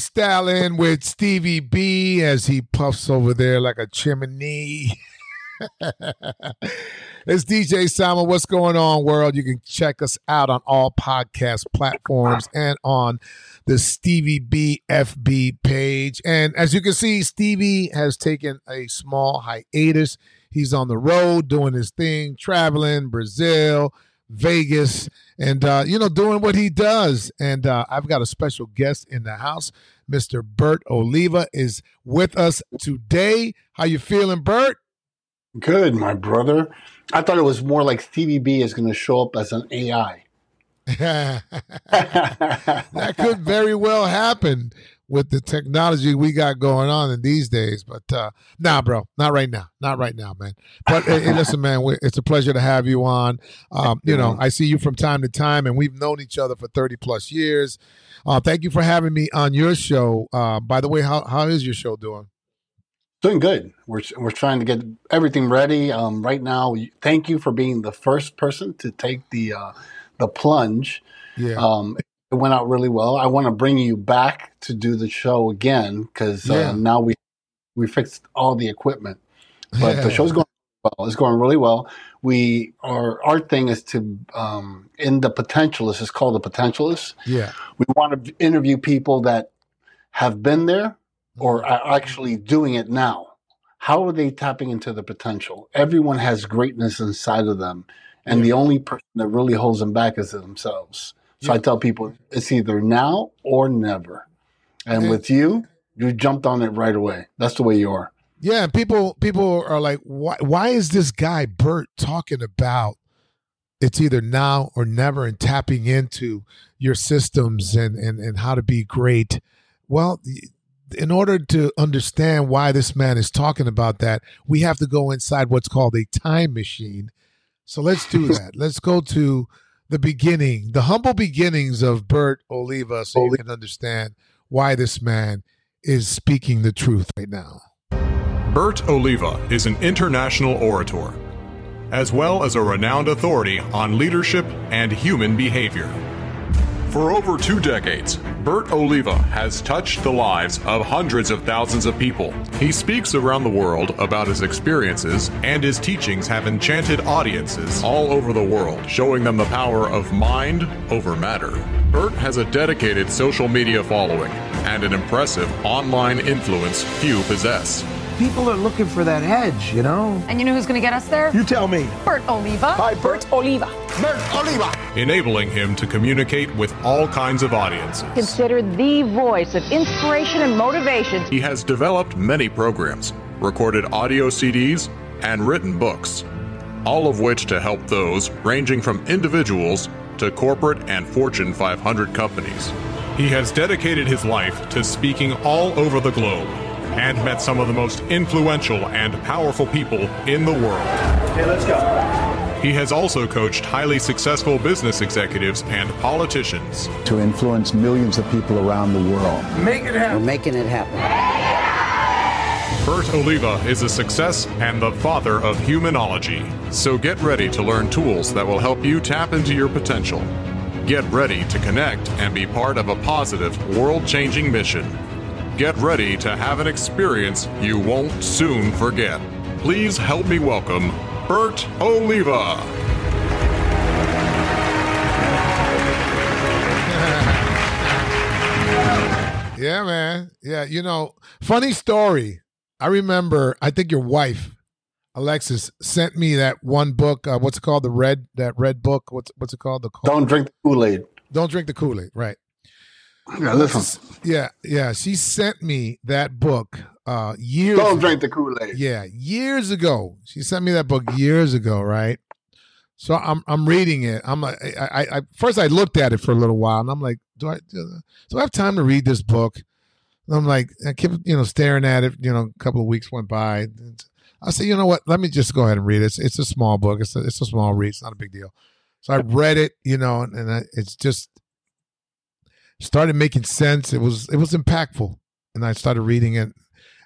freestyling with Stevie B as he puffs over there like a chimney. it's DJ Sama. What's going on, world? You can check us out on all podcast platforms and on the Stevie B FB page. And as you can see, Stevie has taken a small hiatus. He's on the road doing his thing, traveling Brazil, Vegas, and uh, you know, doing what he does. And uh, I've got a special guest in the house. Mr. Bert Oliva is with us today. How you feeling, Bert? Good, my brother. I thought it was more like Stevie B is going to show up as an AI. that could very well happen with the technology we got going on in these days. But uh, nah, bro, not right now, not right now, man. But hey, listen, man, it's a pleasure to have you on. Um, you know, I see you from time to time, and we've known each other for thirty plus years. Uh, thank you for having me on your show. Uh, by the way, how how is your show doing? Doing good. We're we're trying to get everything ready. Um, right now, thank you for being the first person to take the uh, the plunge. Yeah. Um, it went out really well. I want to bring you back to do the show again because uh, now we we fixed all the equipment. But the show's going well. It's going really well. We our our thing is to um, in the potentialists. It's called the potentialists. Yeah. We want to interview people that have been there or are actually doing it now. How are they tapping into the potential? Everyone has greatness inside of them, and Yeah. the only person that really holds them back is themselves. So I tell people it's either now or never. And And- with you, you jumped on it right away. That's the way you are. Yeah, people people are like, why why is this guy Bert talking about it's either now or never and tapping into your systems and and, and how to be great? Well, in order to understand why this man is talking about that, we have to go inside what's called a time machine. So let's do that. let's go to the beginning, the humble beginnings of Bert Oliva, so you can understand why this man is speaking the truth right now. Bert Oliva is an international orator, as well as a renowned authority on leadership and human behavior. For over two decades, Bert Oliva has touched the lives of hundreds of thousands of people. He speaks around the world about his experiences, and his teachings have enchanted audiences all over the world, showing them the power of mind over matter. Bert has a dedicated social media following and an impressive online influence few possess. People are looking for that edge, you know? And you know who's going to get us there? You tell me. Bert Oliva. Hi, Bert Oliva. Bert Oliva. enabling him to communicate with all kinds of audiences. Considered the voice of inspiration and motivation. He has developed many programs, recorded audio CDs, and written books, all of which to help those ranging from individuals to corporate and Fortune 500 companies. He has dedicated his life to speaking all over the globe and met some of the most influential and powerful people in the world. Okay, let's go. He has also coached highly successful business executives and politicians. to influence millions of people around the world. Make it happen. We're making it happen. Bert Oliva is a success and the father of humanology. So get ready to learn tools that will help you tap into your potential. Get ready to connect and be part of a positive, world changing mission. Get ready to have an experience you won't soon forget. Please help me welcome Bert Oliva. Yeah, man. Yeah, you know, funny story. I remember. I think your wife, Alexis, sent me that one book. Uh, what's it called? The red that red book. What's what's it called? The Don't drink the Kool Aid. don't drink the Kool Aid. Right. Yeah, listen. Yeah, yeah. She sent me that book uh years. Don't ago. drink the Kool Aid. Yeah, years ago. She sent me that book years ago, right? So I'm I'm reading it. I'm like, I, I, I first I looked at it for a little while, and I'm like, do I do I have time to read this book? And I'm like, I kept you know staring at it. You know, a couple of weeks went by. I said, you know what? Let me just go ahead and read it. It's, it's a small book. It's a, it's a small read. It's not a big deal. So I read it, you know, and, and I, it's just started making sense. It was it was impactful, and I started reading it.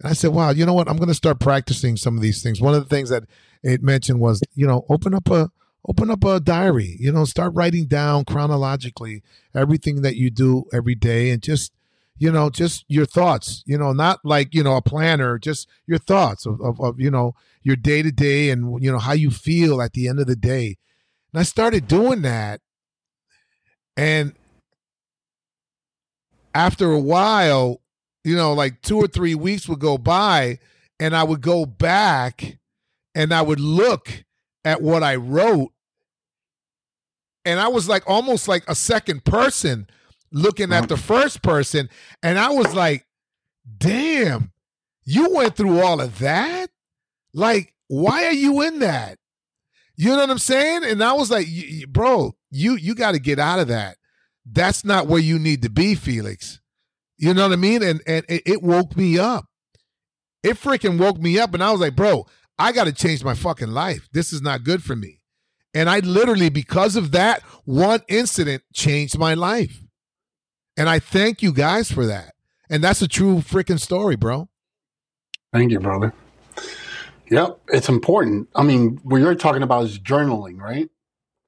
And I said, wow, you know what? I'm going to start practicing some of these things. One of the things that it mentioned was, you know, open up a open up a diary. You know, start writing down chronologically everything that you do every day, and just you know, just your thoughts, you know, not like, you know, a planner, just your thoughts of, of, of you know, your day to day and, you know, how you feel at the end of the day. And I started doing that. And after a while, you know, like two or three weeks would go by and I would go back and I would look at what I wrote. And I was like almost like a second person looking at uh-huh. the first person. And I was like, damn, you went through all of that? Like, why are you in that? You know what I'm saying? And I was like, bro, you you got to get out of that. That's not where you need to be, Felix. You know what I mean? And and it, it woke me up. It freaking woke me up, and I was like, bro, I got to change my fucking life. This is not good for me. And I literally, because of that one incident, changed my life. And I thank you guys for that. And that's a true freaking story, bro. Thank you, brother. Yep, it's important. I mean, what you're talking about is journaling, right?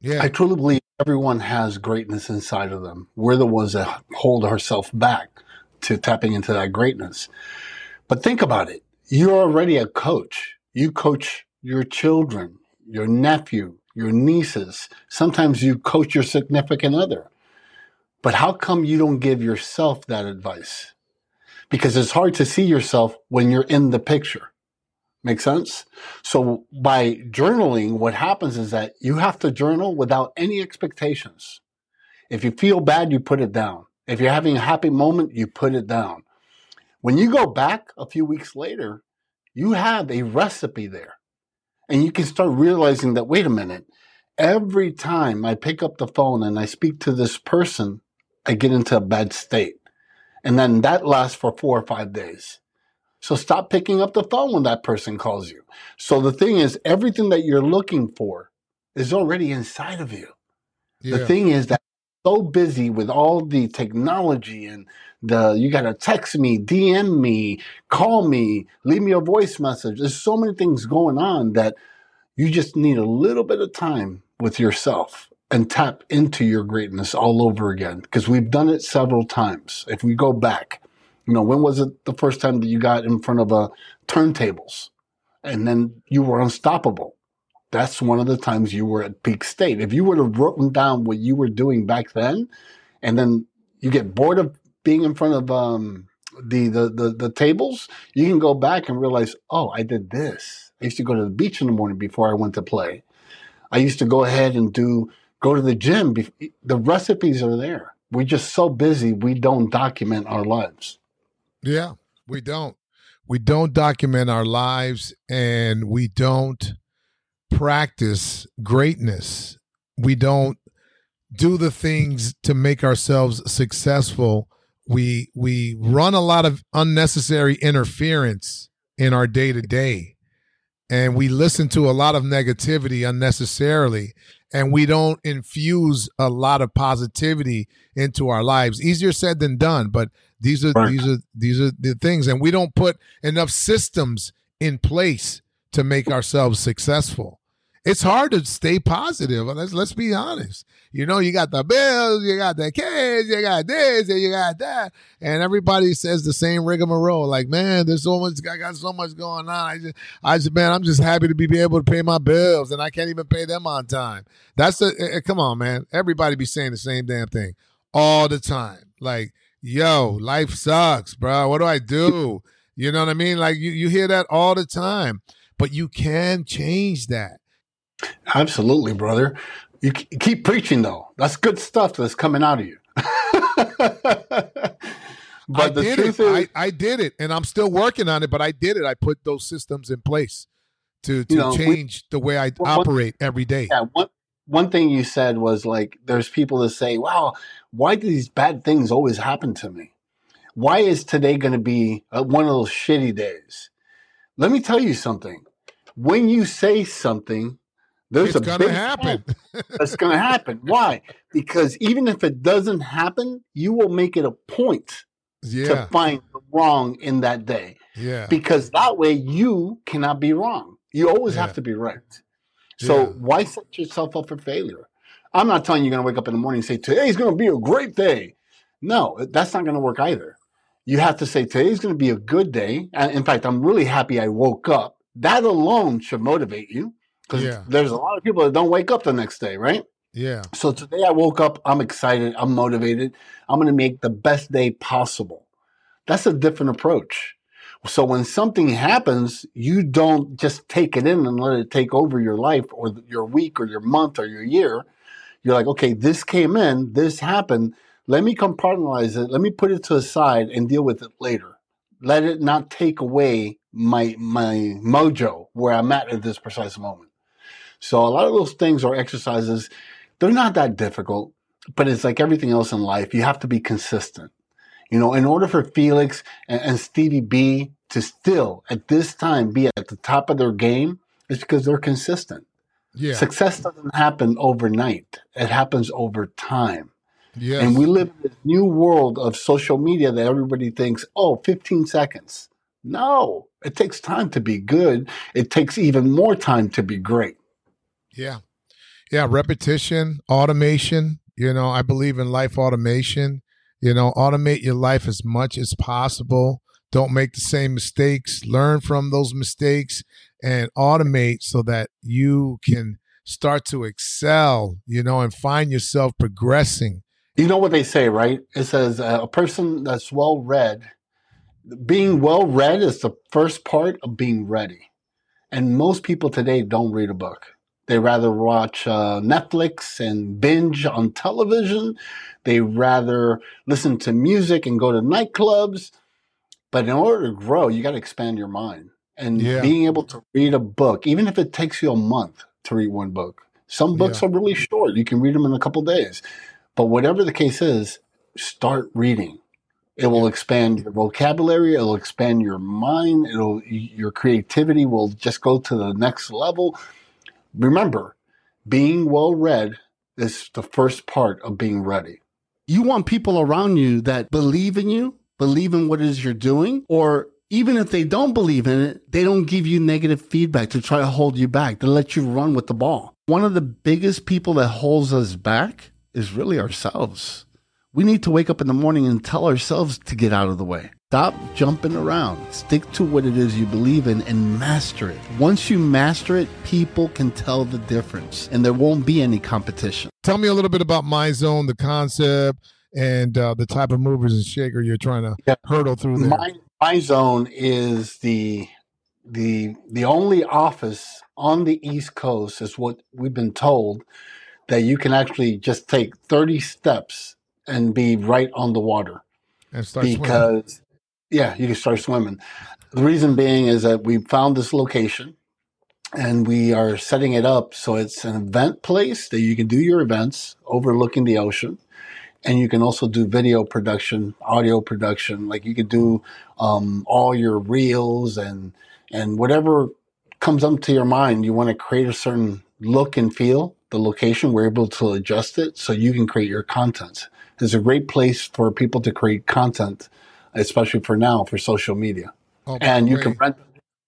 Yeah. I truly believe everyone has greatness inside of them. We're the ones that hold ourselves back to tapping into that greatness. But think about it. You're already a coach. You coach your children, your nephew, your nieces. Sometimes you coach your significant other. But how come you don't give yourself that advice? Because it's hard to see yourself when you're in the picture. Make sense? So by journaling, what happens is that you have to journal without any expectations. If you feel bad, you put it down. If you're having a happy moment, you put it down. When you go back a few weeks later, you have a recipe there. And you can start realizing that, wait a minute, every time I pick up the phone and I speak to this person, I get into a bad state. And then that lasts for four or five days. So stop picking up the phone when that person calls you. So the thing is, everything that you're looking for is already inside of you. Yeah. The thing is that so busy with all the technology and the you gotta text me, DM me, call me, leave me a voice message. There's so many things going on that you just need a little bit of time with yourself and tap into your greatness all over again because we've done it several times. If we go back, you know, when was it the first time that you got in front of a uh, turntables and then you were unstoppable? That's one of the times you were at peak state. If you would have written down what you were doing back then, and then you get bored of being in front of um, the, the, the the tables, you can go back and realize, oh, I did this. I used to go to the beach in the morning before I went to play. I used to go ahead and do go to the gym. The recipes are there. We're just so busy, we don't document our lives. Yeah, we don't. We don't document our lives and we don't practice greatness. We don't do the things to make ourselves successful. We we run a lot of unnecessary interference in our day to day. And we listen to a lot of negativity unnecessarily and we don't infuse a lot of positivity into our lives. Easier said than done, but these are right. these are these are the things, and we don't put enough systems in place to make ourselves successful. It's hard to stay positive. Let's let's be honest. You know, you got the bills, you got the kids, you got this, and you got that, and everybody says the same rigmarole. Like, man, there's so much. I got so much going on. I just, I just, man, I'm just happy to be, able to pay my bills, and I can't even pay them on time. That's the. Uh, come on, man. Everybody be saying the same damn thing all the time. Like, yo, life sucks, bro. What do I do? You know what I mean? Like, you you hear that all the time, but you can change that Absolutely, brother. You keep preaching though. That's good stuff that's coming out of you. but I the did truth it. is, I, I, did it, and I'm still working on it. But I did it. I put those systems in place to to you know, change we, the way I one, operate every day. Yeah. One one thing you said was like, there's people that say, "Wow, why do these bad things always happen to me? Why is today going to be uh, one of those shitty days?" Let me tell you something. When you say something there's it's a gonna happen. that's gonna happen. Why? Because even if it doesn't happen, you will make it a point yeah. to find wrong in that day. Yeah. Because that way you cannot be wrong. You always yeah. have to be right. So yeah. why set yourself up for failure? I'm not telling you you're gonna wake up in the morning and say today's gonna be a great day. No, that's not gonna work either. you have to say today's going to be a good day. And in fact, I'm really happy I woke up. That alone should motivate you because Yeah. there's a lot of people that don't wake up the next day, right? Yeah. So today I woke up, I'm excited, I'm motivated. I'm going to make the best day possible. That's a different approach. So when something happens, you don't just take it in and let it take over your life or your week or your month or your year. You're like, okay, this came in, this happened. Let me compartmentalize it. Let me put it to the side and deal with it later. Let it not take away my my mojo where I'm at at this precise moment. So a lot of those things are exercises. They're not that difficult, but it's like everything else in life. You have to be consistent. You know, in order for Felix and, and Stevie B to still at this time be at the top of their game, it's because they're consistent. Yeah. Success doesn't happen overnight. It happens over time. Yes. And we live in this new world of social media that everybody thinks, oh, 15 seconds. No, it takes time to be good. It takes even more time to be great. Yeah. Yeah. Repetition, automation. You know, I believe in life automation. You know, automate your life as much as possible. Don't make the same mistakes. Learn from those mistakes and automate so that you can start to excel, you know, and find yourself progressing. You know what they say, right? It says uh, a person that's well read, being well read is the first part of being ready. And most people today don't read a book. They rather watch uh, Netflix and binge on television. They rather listen to music and go to nightclubs. But in order to grow, you got to expand your mind. And Yeah. being able to read a book, even if it takes you a month to read one book, some books Yeah. are really short. You can read them in a couple days. But whatever the case is, start reading. It will expand your vocabulary. It'll expand your mind. It'll your creativity will just go to the next level. Remember, being well read is the first part of being ready. You want people around you that believe in you, believe in what it is you're doing, or even if they don't believe in it, they don't give you negative feedback to try to hold you back, to let you run with the ball. One of the biggest people that holds us back is really ourselves. We need to wake up in the morning and tell ourselves to get out of the way. Stop jumping around. Stick to what it is you believe in and master it. Once you master it, people can tell the difference and there won't be any competition. Tell me a little bit about My Zone, the concept, and uh, the type of movers and shaker you're trying to Yeah. hurdle through there. My my zone is the the the only office on the East Coast is what we've been told that you can actually just take 30 steps and be right on the water and start swimming. Yeah, you can start swimming. The reason being is that we found this location and we are setting it up so it's an event place that you can do your events overlooking the ocean and you can also do video production audio production. Like you could do um, all your reels and and whatever comes up to your mind. You want to create a certain look and feel the location we're able to adjust it so you can create your content. It's a great place for people to create content especially for now for social media Oh, and you way- can rent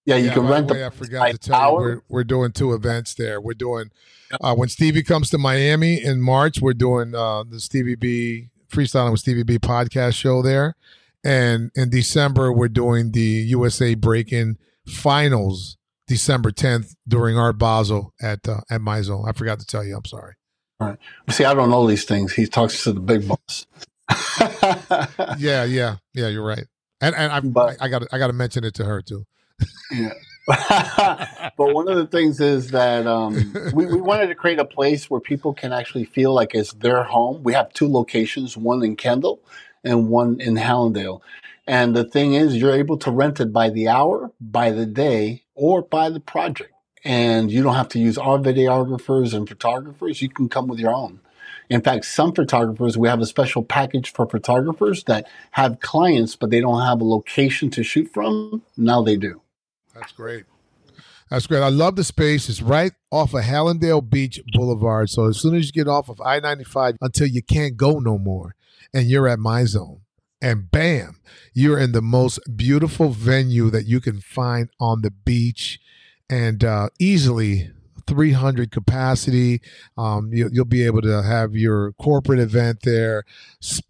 yeah you yeah, can rent the way, I forgot to tell you, we're, we're doing two events there. We're doing uh, when Stevie comes to Miami in March. We're doing uh, the Stevie B freestyling with Stevie B podcast show there, and in December we're doing the USA Breaking Finals December 10th during Art Basel at uh, at my zone. I forgot to tell you. I'm sorry. see i don't know these things he talks to the big boss Yeah, yeah, yeah. You're right. And and I But- I got I got to mention it to her too. Yeah. but one of the things is that um, we, we wanted to create a place where people can actually feel like it's their home. We have two locations, one in Kendall and one in Hallandale. And the thing is, you're able to rent it by the hour, by the day, or by the project. And you don't have to use our videographers and photographers. You can come with your own. In fact, some photographers, we have a special package for photographers that have clients, but they don't have a location to shoot from. Now they do. That's great. That's great. I love the space. It's right off of Hallandale Beach Boulevard. So as soon as you get off of I 95 until you can't go no more, and you're at my zone, and bam, you're in the most beautiful venue that you can find on the beach and uh, easily 300 capacity. Um, you, will be able to have your corporate event there,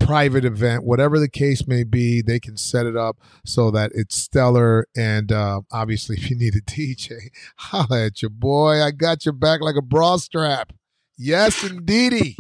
private event, whatever the case may be. They can set it up so that it's stellar. And uh, obviously, if you need a DJ, holla at your boy. I got your back like a bra strap. Yes, indeedy.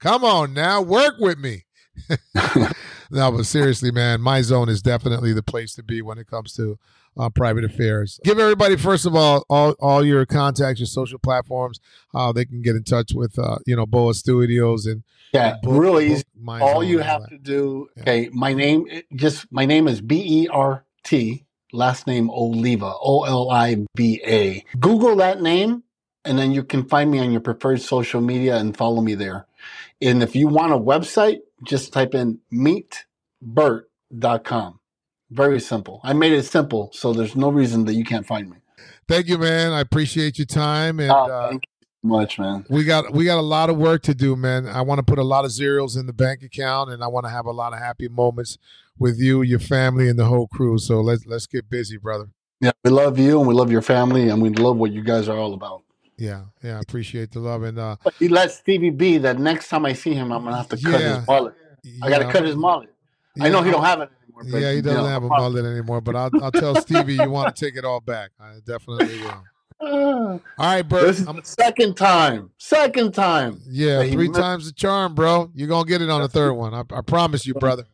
Come on now, work with me. no, but seriously, man, my zone is definitely the place to be when it comes to uh, private affairs. Give everybody, first of all, all, all your contacts, your social platforms, how they can get in touch with, uh, you know, Boa Studios and yeah, book, really easy. All you have to do, yeah. okay, my name, just my name is B E R T, last name Oliva, O L I B A. Google that name, and then you can find me on your preferred social media and follow me there. And if you want a website, just type in meetbert.com. Very simple. I made it simple, so there's no reason that you can't find me. Thank you, man. I appreciate your time and oh, uh, thank you much, man. We got we got a lot of work to do, man. I want to put a lot of zeros in the bank account, and I want to have a lot of happy moments with you, your family, and the whole crew. So let's let's get busy, brother. Yeah, we love you, and we love your family, and we love what you guys are all about. Yeah, yeah, I appreciate the love and uh. But he let Stevie B that next time I see him, I'm gonna have to cut yeah, his mullet. I gotta cut his mullet. Yeah, I know he don't have it anymore. yeah, he doesn't you know, have a mullet anymore. But I'll, I'll tell Stevie you want to take it all back. I definitely will. all right, bro. This is I'm, the second time. Second time. Yeah, three times the charm, bro. You're gonna get it on the third one. I, I promise you, brother.